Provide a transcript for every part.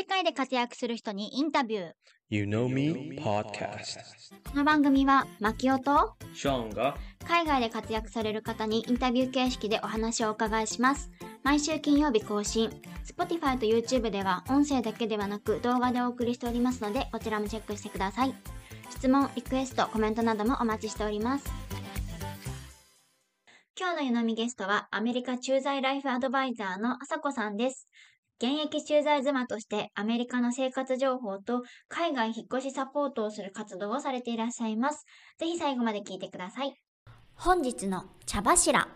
世界で活躍する人にインタビュー。You Know Me Podcast この番組は、マキオとショーンが海外で活躍される方にインタビュー形式でお話をお伺いします。毎週金曜日更新。Spotify と YouTube では音声だけではなく動画でお送りしておりますので、こちらもチェックしてください。質問、リクエスト、コメントなどもお待ちしております。今日の湯飲みゲストはアメリカ駐在ライフアドバイザーのあさこさんです。現役駐在妻としてアメリカの生活情報と海外引っ越しサポートをする活動をされていらっしゃいます。ぜひ最後まで聞いてください。本日の茶柱。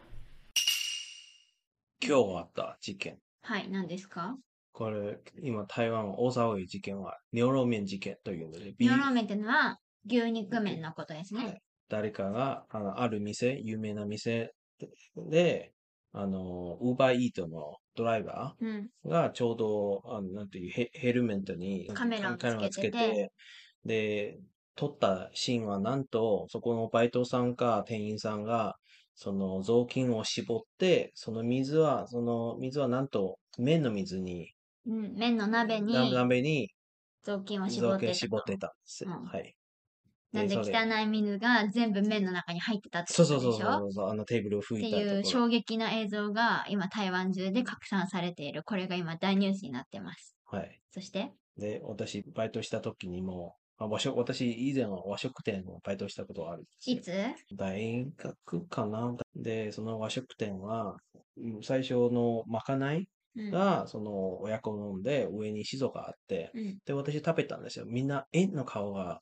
今日あった事件。はい、何ですか？これ、今台湾大騒ぎ事件は、牛肉麺事件というので、牛肉麺ってのは牛肉麺のことですね。誰かが、あの、ある店、有名な店で、あの、ウーバーイートのドライバうん。ーがちょうど、あの、なんていう、ヘヘルメットにカメラをつけてで、撮ったシーンはなんと、そこのバイトさんか店員さんが、その雑巾を絞って、その水は、その水はなんと麺の水に、うん、麺の鍋に鍋に雑巾を絞ってたと絞ってたんですよ。うんはい。なんで汚い水が全部麺の中に入ってたってことでしょ？そうそうそうそう、あのテーブルを拭っていたところ。いう衝撃な映像が今台湾中で拡散されている。これが今大ニュースになってます。はい。そして、で、私、バイトした時にも、あ和食私、以前は和食店のバイトしたことがあるんですよいつ？大学かな？で、その和食店は、うん最初のまかないうん。が、その親子飲んで上にシソがあって、うん。で、私食べたんですよ。みんな、え？の顔が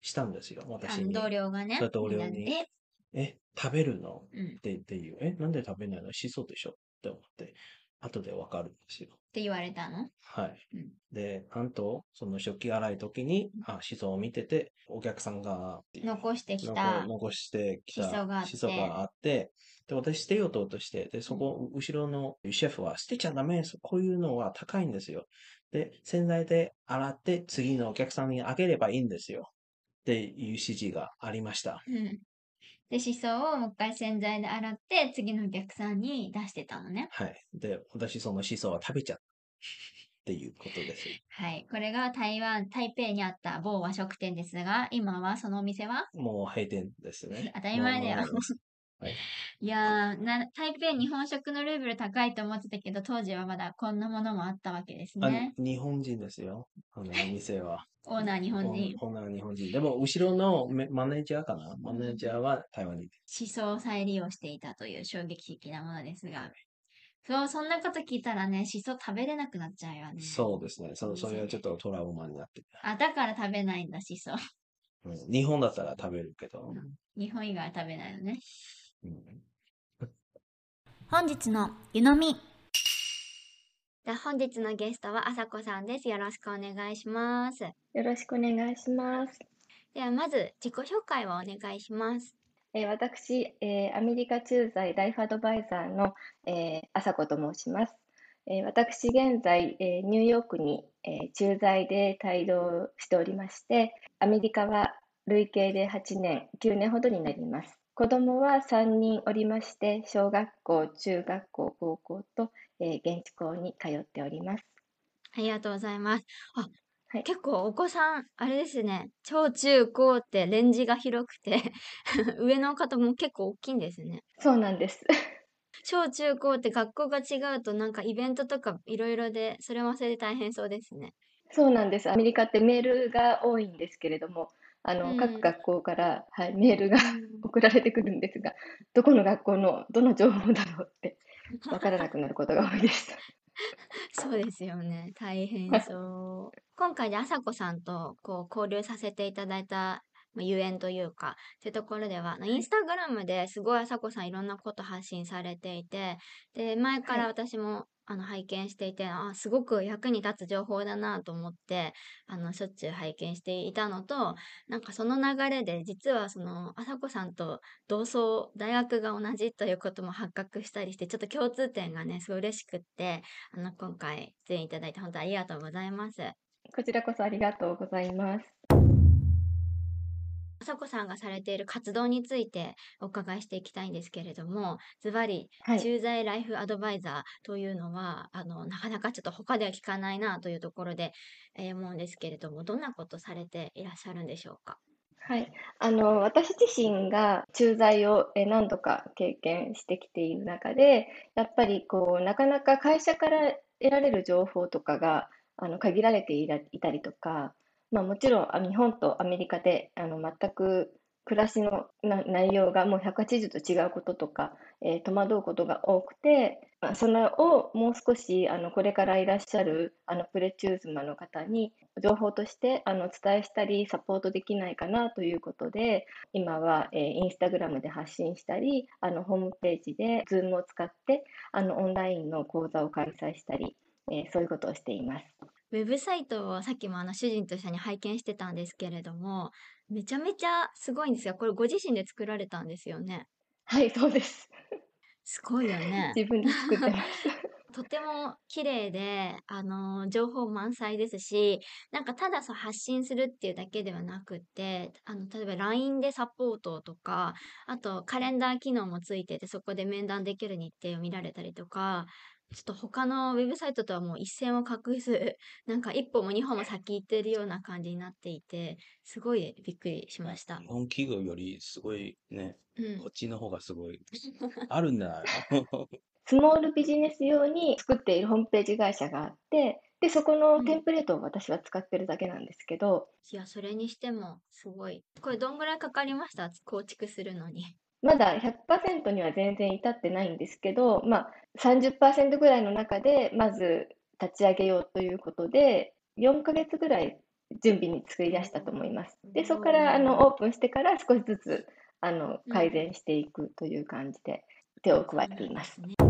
したんですよ。あ私に。の同僚がねそう、同僚にえ、食べるの？え、うん。っってっていう。え、なんで食べないの？シソでしょ？って思って、後でわかるんですよ。て言われたの？はい。うんで、なんと、その食器洗い時に、あ、シソを見てて、お客さんが、残してき残た。残してきたがあってがあって、で、私捨てようとして、で、そこ、後ろのシェフは、捨てちゃダメです。こういうのは高いんですよ。で、洗剤で洗って、次のお客さんにあげればいいんですよ。っていう指示がありました。うん。で、シソをもう一回洗剤で洗って、次のお客さんに出してたのね。はい。で、私そのシソは食べちゃった。っていうことです。はい。これが台湾、台北にあった某和食店ですが、今はそのお店は？もう閉店ですね。当たり前だよはいいやーな、台北日本食のレベル高いと思ってたけど、当時はまだこんなものもあったわけですあね。日本人ですよ。あの、店は。オーナー日本人。オーナーは日本人。でも、後ろのメマネージャーかな？マネージャーは台湾に。思想を再利用していたという衝撃的なものですが。そう、そんなこと聞いたらね、しそ食べれなくなっちゃうよね。そうですね。そそれはちょっとトラウマになってる。あ、だから食べないんだ、しそ。うん日本だったら食べるけど。日本以外は食べないのね。うん本日の湯飲み。で本日のゲストはあさこさんです。よろしくお願いします。よろしくお願いします。ではまず自己紹介をお願いします。えー私、えーアメリカ駐在ライフアドバイザーの、えー、朝子と申します。えー私、現在、えーニューヨークに、えー駐在で帯同しておりまして、アメリカは累計で8年、9年ほどになります。子供は3人おりまして、小学校、中学校、高校と、えー現地校に通っております。ありがとうございます。あ、はい結構お子さん、あれですね。小中高ってレンジが広くて、上の方も結構大きいんですね。そうなんです。小中高って学校が違うとなんかイベントとかいろいろで、それもそれで大変そうですね。そうなんです。アメリカってメールが多いんですけれども、あの、うん各学校から、はい、メールが 送られてくるんですが、どこの学校のどの情報だろうって わからなくなることが多いです。そうですよね。大変そう。今回であさこさんとこう交流させていただいたまあゆえんというか、ってところでは、インスタグラムですごいあさこさんいろんなこと発信されていて、で、前からはい私もあの拝見していて、あ、すごく役に立つ情報だなと思って、あの、しょっちゅう拝見していたのと、なんかその流れで、実はその、あさこさんと同窓、大学が同じということも発覚したりして、ちょっと共通点がね、すごい嬉しくって、あの、今回出演いただいて本当ありがとうございます。こちらこそありがとうございます。朝子さんがされている活動についてお伺いしていきたいんですけれども、ズバリ、はい。駐在ライフアドバイザーというのは、あの、なかなかちょっと他では聞かないなというところで、えー思うんですけれども、どんなことされていらっしゃるんでしょうか？はい。あの、私自身が駐在をえ何度か経験してきている中で、やっぱりこう、なかなか会社から得られる情報とかが、あの、限られていたりとか、まあもちろん、あ日本とアメリカで、あの、全く暮らしの内容がもう180度違うこととか、えー戸惑うことが多くて、まあ、それをもう少しあのこれからいらっしゃるあのプレチューズマの方に情報としてあの伝えしたりサポートできないかなということで今は、えーインスタグラムで発信したりあのホームページで Zoom を使ってあのオンラインの講座を開催したり、えーそういうことをしています。ウェブサイトをさっきもあの主人と一緒に拝見してたんですけれども、めちゃめちゃすごいんですよ。これご自身で作られたんですよね。はい、そうです。すごいよね。自分で作ってます。とても綺麗で、あの、情報満載ですし、なんかただそう発信するっていうだけではなくって、あの、例えば LINE でサポートとか、あとカレンダー機能もついてて、そこで面談できる日程を見られたりとか、ちょっと他のウェブサイトとはもう一線を画す、なんか一歩も二歩も先行ってるような感じになっていて、すごいびっくりしました日。本企業よりすごいね、うんこっ。ちの方がすごい、あるんじゃないの？スモールビジネス用に作っているホームページ会社があって、で、そこのうんテンプレートを私は使ってるだけなんですけど、いや、それにしてもすごい。これどんぐらいかかりました？構築するのに。まだ100%には全然至ってないんですけど、まあ、30%ぐらいの中で、まず立ち上げようということで、4ヶ月ぐらい準備に作り出したと思います。で、そこからあのオープンしてから少しずつあのうん改善していくという感じで手を加えています。ね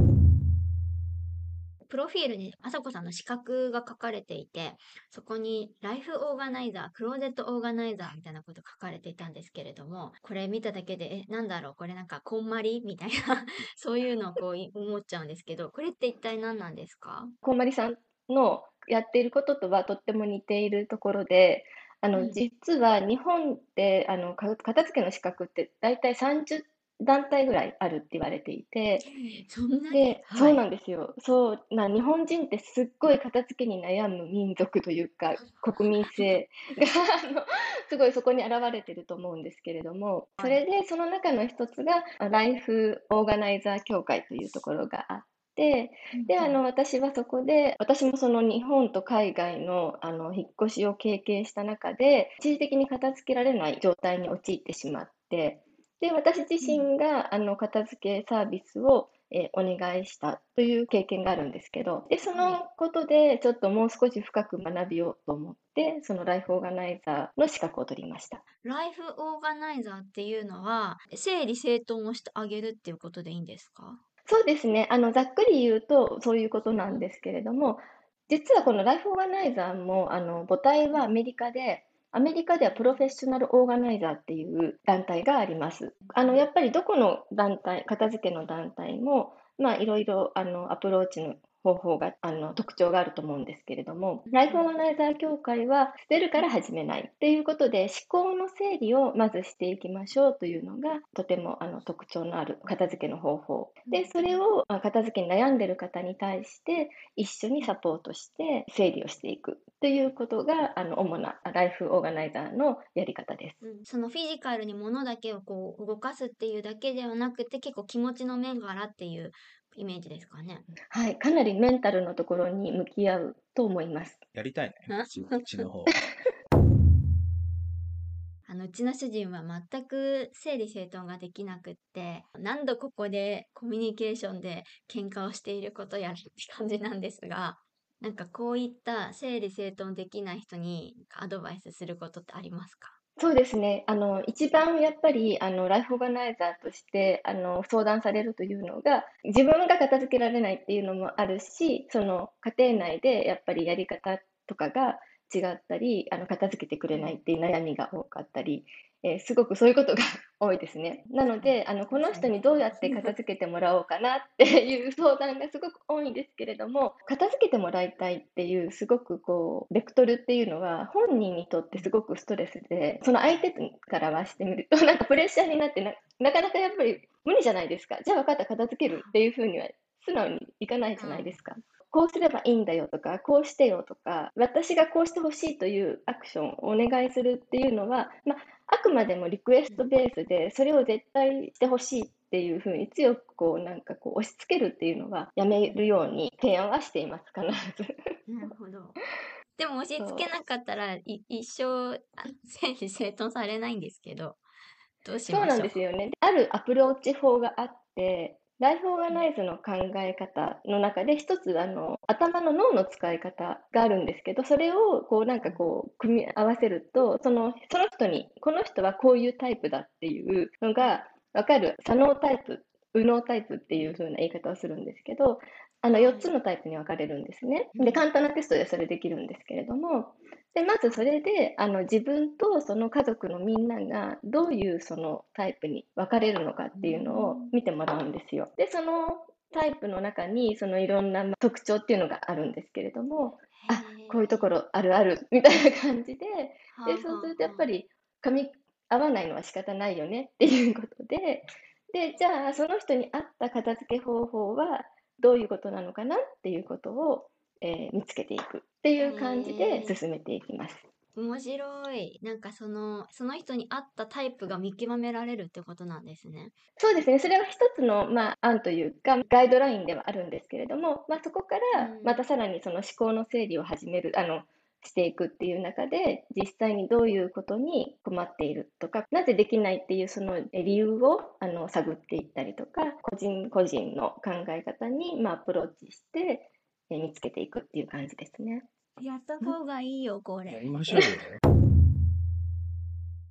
プロフィールに朝子さんの資格が書かれていて、そこにライフオーガナイザー、クローゼットオーガナイザーみたいなこと書かれていたんですけれども、これ見ただけで、え、なんだろう、これなんかこんまり？みたいな、そういうのをこうい思っちゃうんですけど、これって一体何なんですか？こんまりさんのやっていることとはとっても似ているところで、あの、うん。実は日本って、あの、か片付けの資格って大体30団体ぐらいあるって言われていて、そんなに？で、はい。そうなんですよ。そう、な、日本人ってすっごい片付けに悩む民族というか、国民性。が、あの、すごいそこに現れてると思うんですけれども、それでその中の一つが、あライフオーガナイザー協会というところがあって、で、あの、私はそこで、私もその日本と海外の、あの、引っ越しを経験した中で、一時的に片付けられない状態に陥ってしまって、で、私自身が、あの、片付けサービスを、えーお願いしたという経験があるんですけど、で、そのことで、ちょっともう少し深く学びようと思って、そのライフオーガナイザーの資格を取りました。ライフオーガナイザーっていうのは、整理整頓をしてあげるっていうことでいいんですか？そうですね。あの、ざっくり言うと、そういうことなんですけれども、実はこのライフオーガナイザーも、あの、母体はアメリカで、アメリカではプロフェッショナルオーガナイザーっていう団体があります。あの、やっぱりどこの団体、片付けの団体も、まあ、いろいろ、あの、アプローチの方法が、あの、特徴があると思うんですけれども、ライフオーガナイザー協会は、捨てるから始めないっていうことで、思考の整理をまずしていきましょうというのが、とても、あの、特徴のある片付けの方法。で、それを、片付けに悩んでる方に対して、一緒にサポートして、整理をしていくということが、あの、主なライフオーガナイザーのやり方です。そのフィジカルに物だけをこう動かすっていうだけではなくて結構気持ちの面からっていうイメージですかね。はい、かなりメンタルのところに向き合うと思います。やりたいね。あ うちの方。あのうちの主人は全く整理整頓ができなくって何度ここでコミュニケーションで喧嘩をしていることやらって感じなんですがなんかこういった整理整頓できない人にアドバイスすることってありますか？そうですね。あの、一番やっぱり、あの、ライフオーガナイザーとして、あの、相談されるというのが、自分が片付けられないっていうのもあるし、その、家庭内でやっぱりやり方とかが違ったり、あの、片付けてくれないっていう悩みが多かったり、えーすごくそういうことが 多いですね。なので、あの、この人にどうやって片付けてもらおうかなっていう相談がすごく多いんですけれども、片付けてもらいたいっていう、すごくこう、ベクトルっていうのは、本人にとってすごくストレスで、その相手からはしてみると、なんかプレッシャーになってな、なかなかやっぱり無理じゃないですか。じゃあ分かった、片付けるっていうふうには素直にいかないじゃないですか。こうすればいいんだよとか、こうしてよとか、私がこうしてほしいというアクションをお願いするっていうのは、まあ、あくまでもリクエストベースで、それを絶対してほしいっていうふうに強くこう、なんかこう押し付けるっていうのはやめるように提案はしています、必ず。なるほど。でも押し付けなかったら、い一生、あ整理整頓されないんですけど、どうしそうなましょう？んですよね。あるアプローチ法があって、ライフオーガナイズの考え方の中で一つあの頭の脳の使い方があるんですけど、それをこうなんかこう組み合わせると、そのその人に、この人はこういうタイプだっていうのが分かる、左脳タイプ、右脳タイプっていう風な言い方をするんですけど、あの4つのタイプに分かれるんですね。で、簡単なテストでそれできるんですけれども、で、まずそれで、あの、自分とその家族のみんながどういうそのタイプに分かれるのかっていうのを見てもらうんですよ。で、そのタイプの中に、そのいろんなまあ特徴っていうのがあるんですけれども、あ、こういうところあるあるみたいな感じで、で、そうするとやっぱり、り噛み合わないのは仕方ないよねっていうことで、で、じゃあその人に合った片付け方法はどういうことなのかなっていうことを、えー見つけていくっていう感じで進めていきます。面白い。なんかその、その人に合ったタイプが見極められるってことなんですね。そうですね。それは一つの、まあ、案というか、ガイドラインではあるんですけれども、まあ、そこからうんまたさらにその思考の整理を始める、あの、していくっていう中で、実際にどういうことに困っているとか、なぜできないっていうそのえ理由をあの探っていったりとか、個人個人の考え方に、まあ、アプローチして、え見つけていくっていう感じですね。やった方がいいよ、これ。やりましょうよ。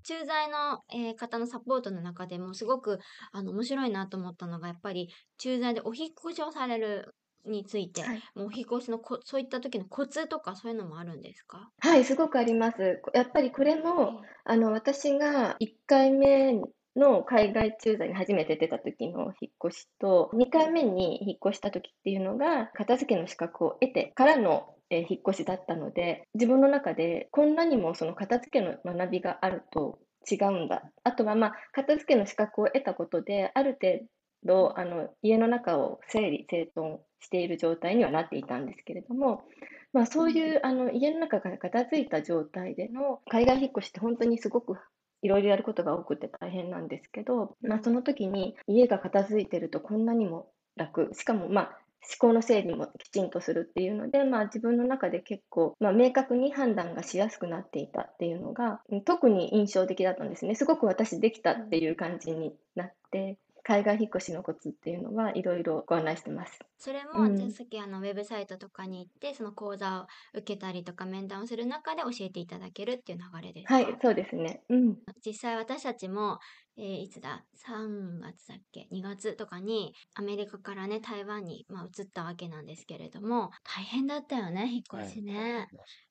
駐在の、えー方のサポートの中でもすごくあの面白いなと思ったのがやっぱり駐在でお引っ越しをされるについて、はいもうお引っ越しのこそういった時のコツとかそういうのもあるんですか？はい、すごくあります。やっぱりこれも、あの、私が1回目の海外駐在に初めて出た時の引っ越しと、2回目に引っ越した時っていうのが、片付けの資格を得てからの、えー引っ越しだったので、自分の中でこんなにもその片付けの学びがあると違うんだ。あとは、まあ、片付けの資格を得たことで、ある程度、あの、家の中を整理整頓している状態にはなっていたんですけれども、まあ、そういうあの家の中が片付いた状態での海外引っ越しって本当にすごくいろいろやることが多くて大変なんですけど、まあ、その時に家が片付いてるとこんなにも楽、しかもまあ思考の整理もきちんとするっていうので、まあ、自分の中で結構、まあ、明確に判断がしやすくなっていたっていうのがうん特に印象的だったんですね。すごく私できたっていう感じになって、海外引っ越しのコツっていうのはいろいろご案内してます。それも、うんじゃあさっきあのウェブサイトとかに行ってその講座を受けたりとか面談をする中で教えていただけるっていう流れですか？はい、そうですね。うん。実際私たちも、えーいつだ？3月だっけ？2月とかにアメリカからね台湾に、まあ、移ったわけなんですけれども大変だったよね引っ越しね、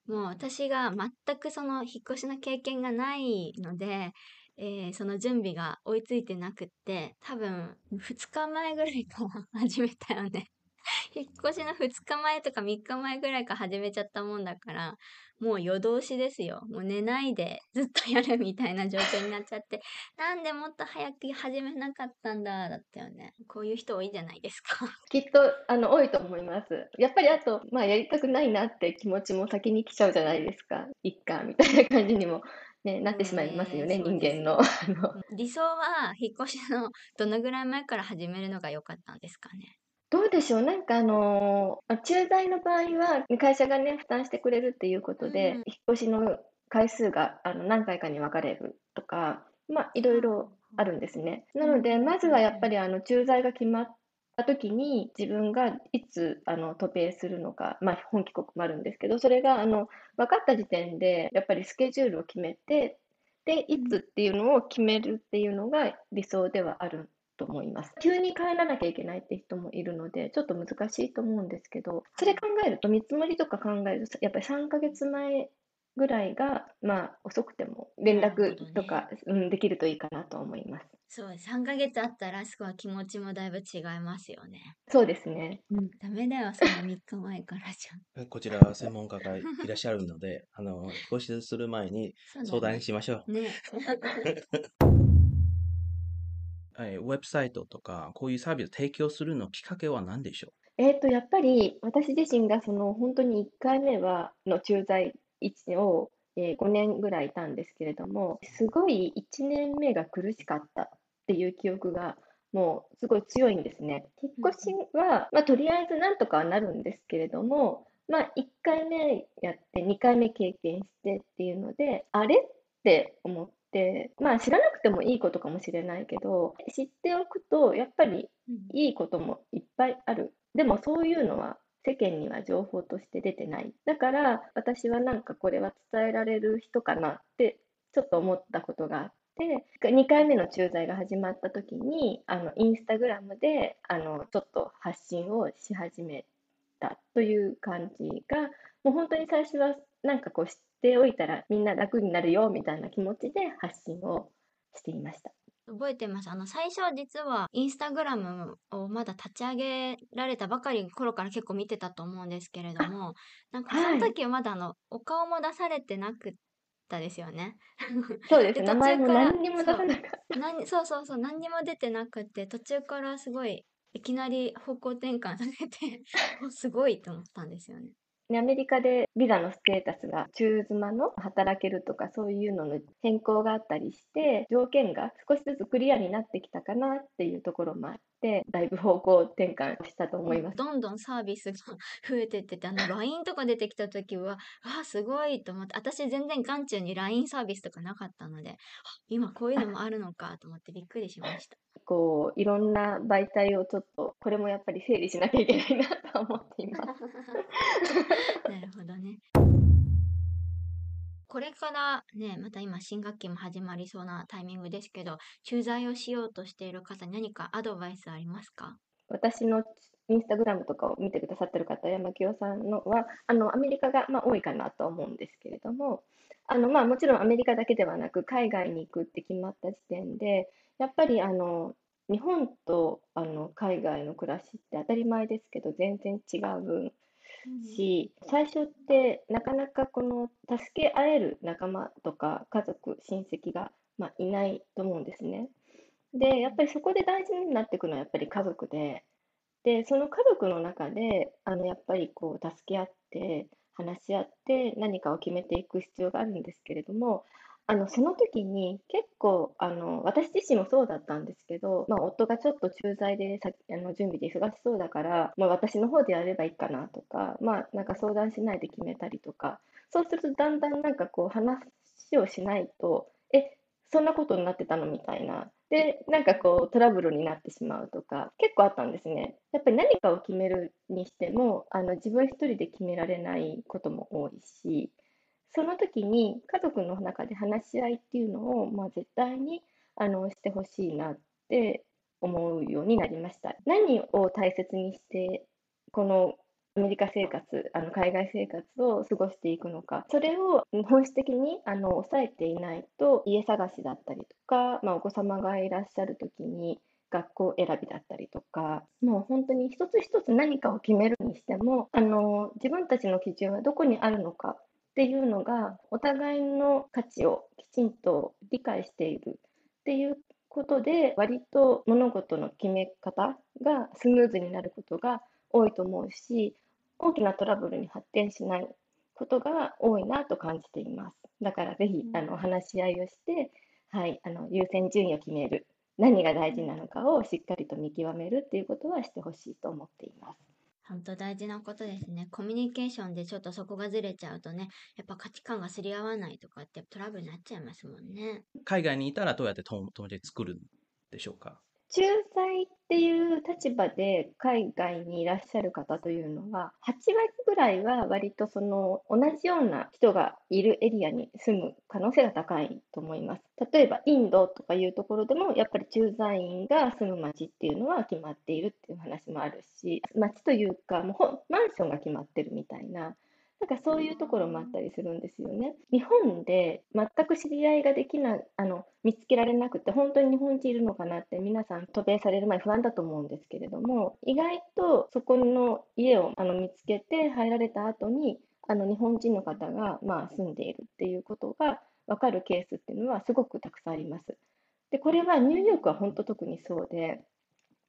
もう私が全くその引っ越しの経験がないので、えーその準備が追いついてなくって多分2日前ぐらいから 始めたよね 引っ越しの2日前とか3日前ぐらいから始めちゃったもんだからもう夜通しですよ。もう寝ないでずっとやるみたいな状況になっちゃって、なんでもっと早く始めなかったんだ、だったよね。こういう人多いじゃないですか。きっとあの多いと思います。やっぱりあと、まあ、やりたくないなって気持ちも先に来ちゃうじゃないですか。いっかみたいな感じにも、ね、なってしまいますよね、人間の。あの理想は引っ越しのどのぐらい前から始めるのが良かったんですかね？どうでしょう、なんかあのー駐在の場合は、会社がね、負担してくれるっていうことで、うん引っ越しの回数があの何回かに分かれるとか、まあ、いろいろあるんですね。なので、まずはやっぱりあの駐在が決まった時に、自分がいつあの渡米するのか、まあ、本帰国もあるんですけど、それがあの分かった時点で、やっぱりスケジュールを決めて、で、いつっていうのを決めるっていうのが理想ではあると思います。急に帰らなきゃいけないって人もいるので、ちょっと難しいと思うんですけど、それ考えると、見積もりとか考えると、やっぱり3ヶ月前ぐらいが、まあ、遅くても連絡とか、ね、うん、できるといいかなと思います。そう、3ヶ月あったら、すごい気持ちもだいぶ違いますよね。そうですね。うん、ダメだよ、その3日前からじゃん。こちら、専門家がいらっしゃるので、あの、引っ越しする前に相談しましょう。うね。ね ウェブサイトとか、こういうサービスを提供するのきっかけは何でしょう？えっと、やっぱり私自身がその本当に1回目はの駐在位置を、えー、5年ぐらいいたんですけれども、すごい1年目が苦しかったっていう記憶がもうすごい強いんですね。引っ越しは、まあ、とりあえずなんとかはなるんですけれども、まあ、1回目やって2回目経験してっていうので、あれって思って、まあ知らなくてもいいことかもしれないけど、知っておくとやっぱりいいこともいっぱいあるでもそういうのは世間には情報として出てない。だから私はなんかこれは伝えられる人かなってちょっと思ったことがあって、2回目の駐在が始まった時に、あのインスタグラムであのちょっと発信をし始めたという感じが、もう本当に最初はなんかこう知っておいたらみんな楽になるよみたいな気持ちで発信をしていました。覚えてます。あの、最初は実はインスタグラムをまだ立ち上げられたばかり頃から結構見てたと思うんですけれども、なんかその時はまだあの、お顔も出されてなくったですよね。そうです。名前も何にも出さなかった。そうそうそう、何にも出てなくて、途中からすごい、いきなり方向転換されて すごいと思ったんですよね。アメリカでビザのステータスが中妻の働けるとかそういうのの変更があったりして条件が少しずつクリアになってきたかなっていうところもあってだいぶ方向転換したと思います。どんどんサービスが増えてっててあの LINE とか出てきた時はあすごいと思って私全然眼中に LINE サービスとかなかったので今こういうのもあるのかと思ってびっくりしました。こういろんな媒体をちょっとこれもやっぱり整理しなきゃいけないなと思っています。なるほどね。これからね、また今新学期も始まりそうなタイミングですけど、駐在をしようとしている方に何かアドバイスありますか？私のインスタグラムとかを見てくださってる方、山清さんのは、あのアメリカがまあ多いかなと思うんですけれども、あのまあもちろんアメリカだけではなく、海外に行くって決まった時点で、やっぱりあの日本とあの海外の暮らしって当たり前ですけど全然違う分し、最初ってなかなかこの助け合える仲間とか家族親戚が、まあ、いないと思うんですね。でやっぱりそこで大事になっていくのはやっぱり家族ででその家族の中であのやっぱりこう助け合って話し合って何かを決めていく必要があるんですけれどもあの、その時に結構、あの、私自身もそうだったんですけど、まあ、夫がちょっと駐在でさあの準備で忙しそうだから、まあ、私の方でやればいいかなとか、まあ、なんか相談しないで決めたりとか、そうするとだんだんなんかこう話をしないと、え、そんなことになってたのみたいな。で、なんかこうトラブルになってしまうとか、結構あったんですね。やっぱり何かを決めるにしても、あの自分一人で決められないことも多いし、その時に家族の中で話し合いっていうのを、まあ、絶対にあのしてほしいなって思うようになりました。何を大切にしてこのアメリカ生活、あの海外生活を過ごしていくのか、それを本質的にあの抑えていないと、家探しだったりとか、まあ、お子様がいらっしゃる時に学校選びだったりとか、もう本当に一つ一つ何かを決めるにしても、あの自分たちの基準はどこにあるのかっていうのがお互いの価値をきちんと理解しているっていうことで割と物事の決め方がスムーズになることが多いと思うし大きなトラブルに発展しないことが多いなと感じています。だからぜひあの話し合いをして、はい、あの優先順位を決める何が大事なのかをしっかりと見極めるっていうことはしてほしいと思っています。本当大事なことですね。コミュニケーションでちょっとそこがずれちゃうとね、やっぱ価値観がすり合わないとかってトラブルになっちゃいますもんね。海外にいたらどうやって友達作るんでしょうか？駐在っていう立場で海外にいらっしゃる方というのは、8割ぐらいは割とその同じような人がいるエリアに住む可能性が高いと思います。例えばインドとかいうところでも、やっぱり駐在員が住む街っていうのは決まっているっていう話もあるし、街というか、もうマンションが決まってるみたいな。なんかそういうところもあったりするんですよね。日本で全く知り合いができない、あの、見つけられなくて、本当に日本人いるのかなって皆さん渡米される前不安だと思うんですけれども、意外とそこの家をあの見つけて入られた後に、あの日本人の方がまあ住んでいるっていうことが分かるケースっていうのはすごくたくさんあります。で、これはニューヨークは本当特にそうで、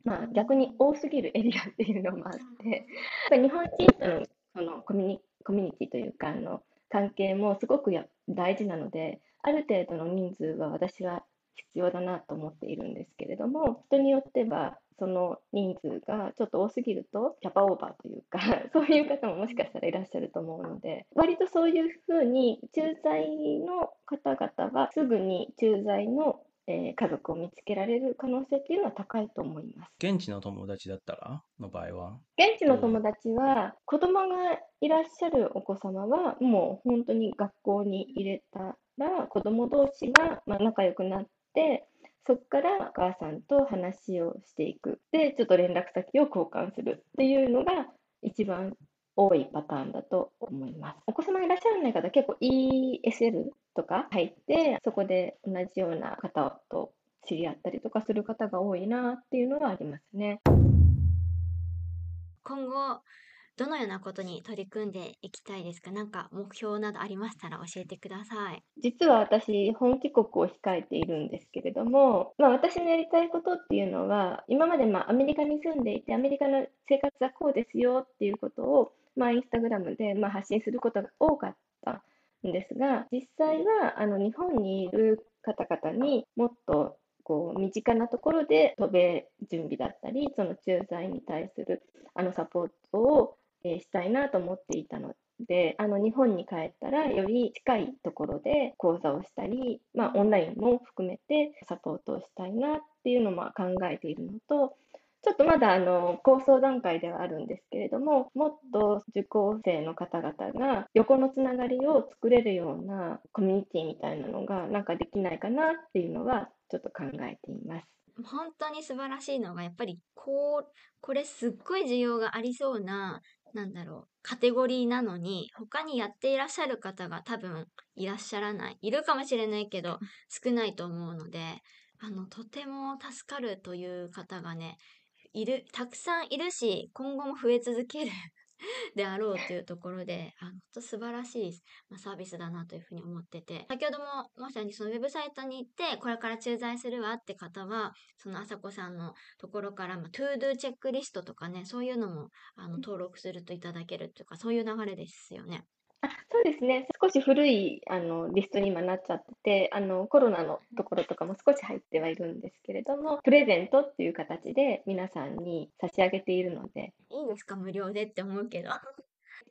まあ、逆に多すぎるエリアっていうのもあって、日本人とのそのコミュニコミュニティというかあの関係もすごくや大事なので、ある程度の人数は私は必要だなと思っているんですけれども、人によってはその人数がちょっと多すぎるとキャパオーバーというか そういう方ももしかしたらいらっしゃると思うので割とそういうふうに駐在の方々はすぐに駐在のえー、家族を見つけられる可能性っていうのは高いと思います。現地の友達だったら？の場合は？現地の友達は、子供がいらっしゃるお子様は、もう本当に学校に入れたら、子供同士がまあ仲良くなって、そこからお母さんと話をしていく。で、ちょっと連絡先を交換するっていうのが一番多いパターンだと思います。お子様いらっしゃらない方、結構 ESL とか入って、そこで同じような方と知り合ったりとかする方が多いなっていうのがありますね。今後、どのようなことに取り組んでいきたいですか？何か目標などありましたら教えてください。実は私、本帰国を控えているんですけれども、まあ、私のやりたいことっていうのは、今までまあアメリカに住んでいて、アメリカの生活はこうですよっていうことを、まあ、インスタグラムでまあ発信することが多かったんですが、実際はあの日本にいる方々にもっとこう身近なところで渡米準備だったり、その駐在に対するあのサポートを、えしたいなと思っていたので、あの日本に帰ったらより近いところで講座をしたり、まあ、オンラインも含めてサポートをしたいなっていうのも考えているのと、ちょっとまだあの構想段階ではあるんですけれども、もっと受講生の方々が横のつながりを作れるようなコミュニティみたいなのがなんかできないかなっていうのはちょっと考えています。本当に素晴らしいのが、やっぱりこう、これすっごい需要がありそうな、なんだろう、カテゴリーなのに、他にやっていらっしゃる方が多分いらっしゃらない。いるかもしれないけど、少ないと思うので、あの、とても助かるという方がね、いる、たくさんいるし、今後も増え続ける であろうというところで、あの、本当素晴らしい、まあ、サービスだなというふうに思ってて、先ほども申したように、そのウェブサイトに行って、これから駐在するわって方は、そのあさこさんのところから、まあ、トゥードゥチェックリストとかね、そういうのも、あの、登録するといただけるというか、そういう流れですよね。あ、そうですね。少し古いあのリストに今なっちゃってて、あのコロナのところとかも少し入ってはいるんですけれども、プレゼントっていう形で皆さんに差し上げているので。いいですか、無料でって思うけど。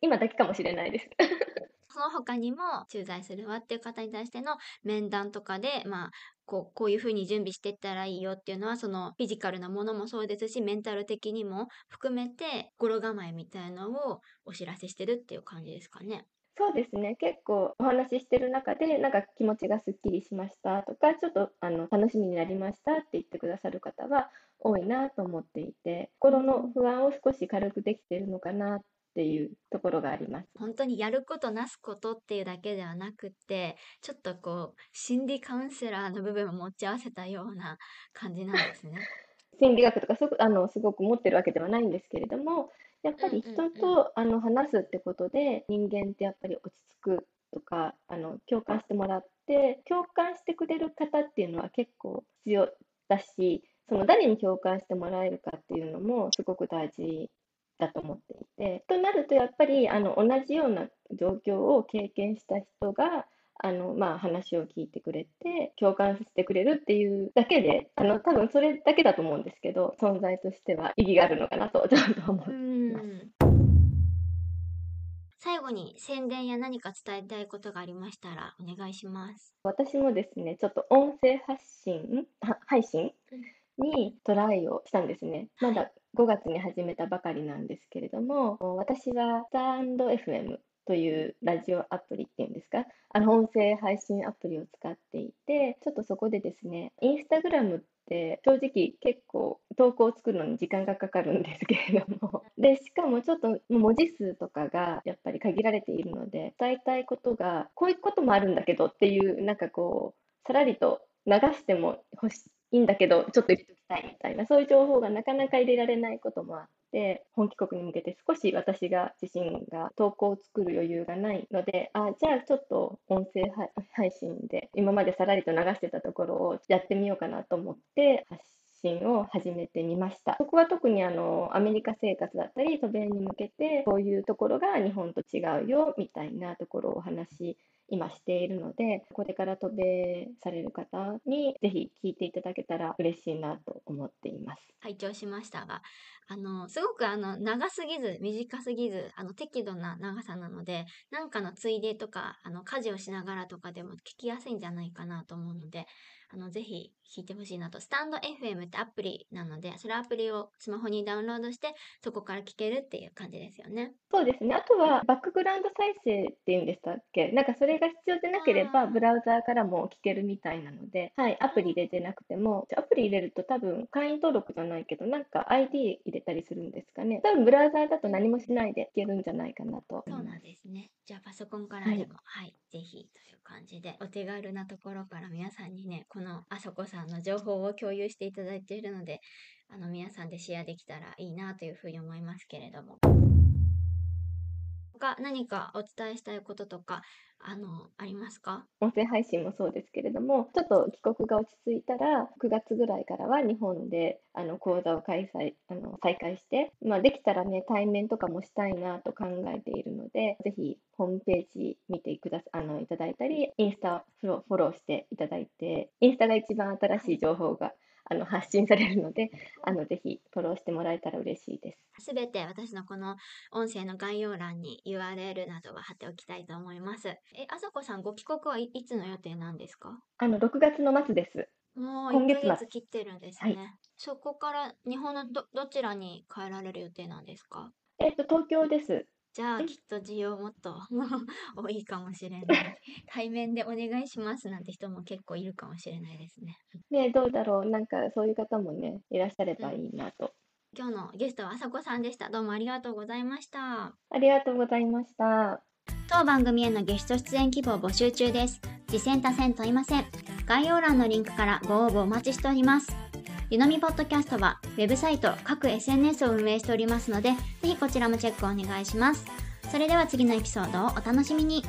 今だけかもしれないです。その他にも駐在するわっていう方に対しての面談とかで、まあ、こう、こういうふうに準備していったらいいよっていうのは、そのフィジカルなものもそうですし、メンタル的にも含めて、心構えみたいのをお知らせしてるっていう感じですかね。そうですね。結構お話ししてる中で、なんか気持ちがすっきりしましたとか、ちょっとあの楽しみになりましたって言ってくださる方は多いなと思っていて、心の不安を少し軽くできてるのかなっていうところがあります。本当にやることなすことっていうだけではなくて、ちょっとこう、心理カウンセラーの部分を持ち合わせたような感じなんですね。心理学とかそあのすごく持ってるわけではないんですけれども、やっぱり人とあの話すってことで人間ってやっぱり落ち着くとかあの共感してもらって共感してくれる方っていうのは結構必要だしその誰に共感してもらえるかっていうのもすごく大事だと思っていて。となるとやっぱりあの同じような状況を経験した人があの、まあ、話を聞いてくれて、共感してくれるっていうだけで、あの、多分それだけだと思うんですけど、存在としては意義があるのかなと、ちょっと思います。最後に宣伝や何か伝えたいことがありましたらお願いします。私もですね、ちょっと音声発信、配信にトライをしたんですね。まだ5月に始めたばかりなんですけれども、私はスタンド FM というラジオアプリっていうんですか、あの音声配信アプリを使っていて、ちょっとそこでですね、インスタグラムって、正直結構投稿を作るのに時間がかかるんですけれども。で、しかもちょっと文字数とかがやっぱり限られているので、伝えたいことが、こういうこともあるんだけどっていう、なんかこう、さらりと流しても欲しいんだけど、ちょっと入れておきたいみたいな、そういう情報がなかなか入れられないこともあっ、本帰国に向けて少し私が自身が投稿を作る余裕がないので、あ、じゃあちょっと音声配信で今までさらりと流してたところをやってみようかなと思って発信を始めてみました。そこは特にあのアメリカ生活だったり、渡米に向けてこういうところが日本と違うよみたいなところをお話し今しているので、これから渡米される方にぜひ聞いていただけたら嬉しいなと思っています。拝聴しましたが、あの、すごくあの、長すぎず、短すぎず、あの、適度な長さなので、なんかのついでとか、あの、家事をしながらとかでも聞きやすいんじゃないかなと思うので、あの、ぜひ聞いてほしいなと。スタンド FM ってアプリなので、それアプリをスマホにダウンロードして、そこから聞けるっていう感じですよね。そうですね。あとはバックグラウンド再生っていうんでしたっけ？なんかそれが必要でなければ、ブラウザーからも聞けるみたいなので、はい、アプリ入れてなくても、アプリ入れると多分会員登録じゃないけど、なんか ID 入れたりするんですかね。多分ブラウザーだと何もしないで聞けるんじゃないかなとそうな思います。んですね。じゃあパソコンからはいでも、はい、ぜひという感じで、お手軽なところから皆さんにね、このあそこさんの情報を共有していただいているので、あの皆さんでシェアできたらいいなというふうに思いますけれども。他何かお伝えしたいこととか、あの、ありますか？音声配信もそうですけれども、ちょっと帰国が落ち着いたら、9月ぐらいからは日本であの講座を開催、あの再開して、まあ、できたらね、対面とかもしたいなと考えているので、ぜひホームページ見てくだあのいただいたり、インスタフォローしていただいて、インスタが一番新しい情報があの発信されるので、あのぜひフォローしてもらえたら嬉しいです。すべて私のこの音声の概要欄に URL などは貼っておきたいと思います。え、あさこさんご帰国はいいつの予定なんですか？あの6月の末です。もう1今月末ヶ月切ってるんですはいね。そこから日本のどどちらに帰られる予定なんですか？えっと、東京です。じゃあえきっと需要もっと 多いかもしれない。対面でお願いしますなんて人も結構いるかもしれないですね。ね、どうだろう。なんかそういう方もね、いらっしゃればいいなと。今日のゲストはあさこさんでした。どうもありがとうございました。ありがとうございました。当番組へのゲスト出演希望募集中です。次戦多戦問いません。概要欄のリンクからご応募お待ちしております。ゆのみポッドキャストはウェブサイト、各 SNS を運営しておりますので、ぜひこちらもチェックお願いします。それでは次のエピソードをお楽しみに。